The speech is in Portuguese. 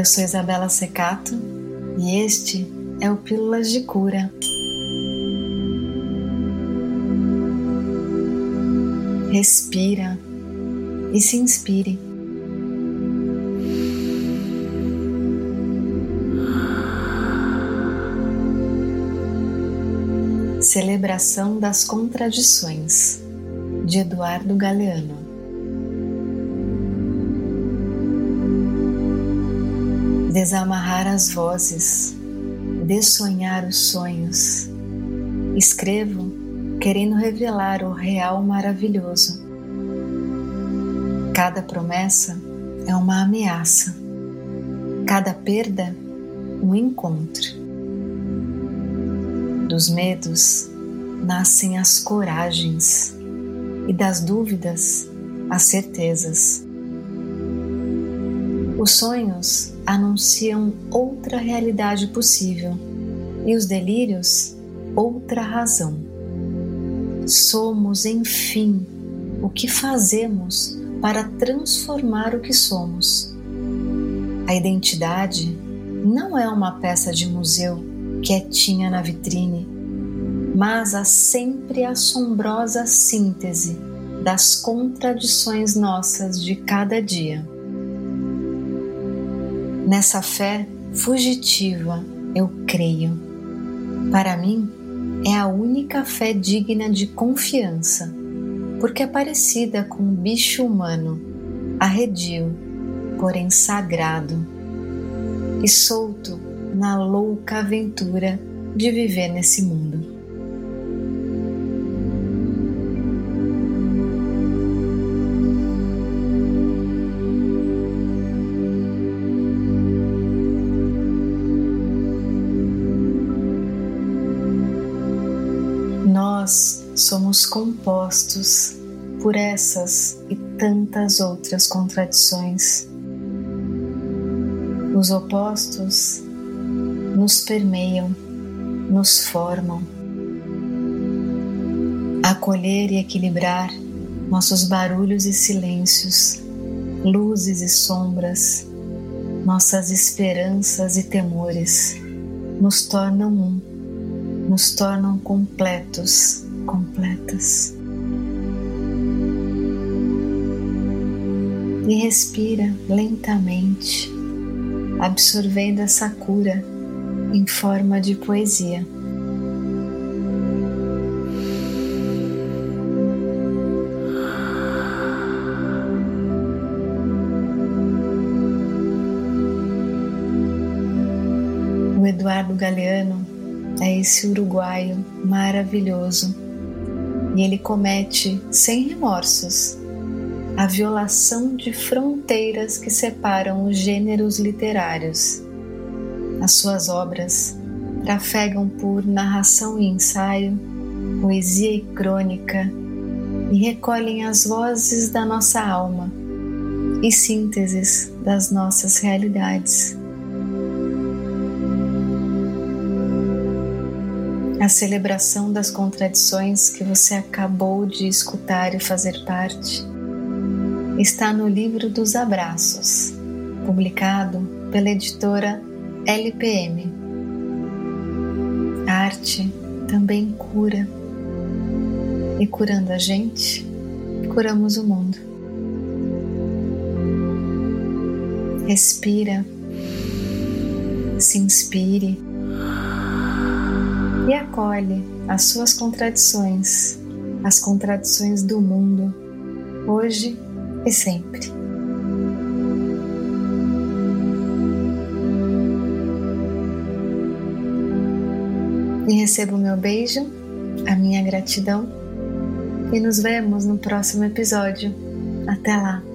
Eu sou Isabela Secato e este é o Pílulas de Cura. Respira e se inspire. Celebração das Contradições, de Eduardo Galeano. Desamarrar as vozes, dessonhar os sonhos. Escrevo querendo revelar o real maravilhoso. Cada promessa é uma ameaça, cada perda, um encontro. Dos medos nascem as coragens e das dúvidas as certezas. Os sonhos anunciam outra realidade possível e os delírios outra razão. Somos, enfim, o que fazemos para transformar o que somos. A identidade não é uma peça de museu quietinha na vitrine, mas a sempre assombrosa síntese das contradições nossas de cada dia. Nessa fé fugitiva eu creio. Para mim, é a única fé digna de confiança, porque é parecida com um bicho humano, arredio, porém sagrado, e solto na louca aventura de viver nesse mundo. Somos compostos por essas e tantas outras contradições. Os opostos nos permeiam, nos formam. Acolher e equilibrar nossos barulhos e silêncios, luzes e sombras, nossas esperanças e temores, nos tornam um, nos tornam completos, completas. E respira lentamente, absorvendo essa cura em forma de poesia. O Eduardo Galeano é esse uruguaio maravilhoso e ele comete sem remorsos a violação de fronteiras que separam os gêneros literários as suas obras trafegam por narração e ensaio, poesia e crônica e recolhem as vozes da nossa alma e sínteses das nossas realidades. A celebração das contradições que você acabou de escutar e fazer parte está no livro dos abraços, publicado pela editora LPM. A arte também cura. E curando a gente, curamos o mundo. Respira, se inspire e acolhe as suas contradições, as contradições do mundo, hoje e sempre. e receba o meu beijo, a minha gratidão e nos vemos no próximo episódio. Até lá!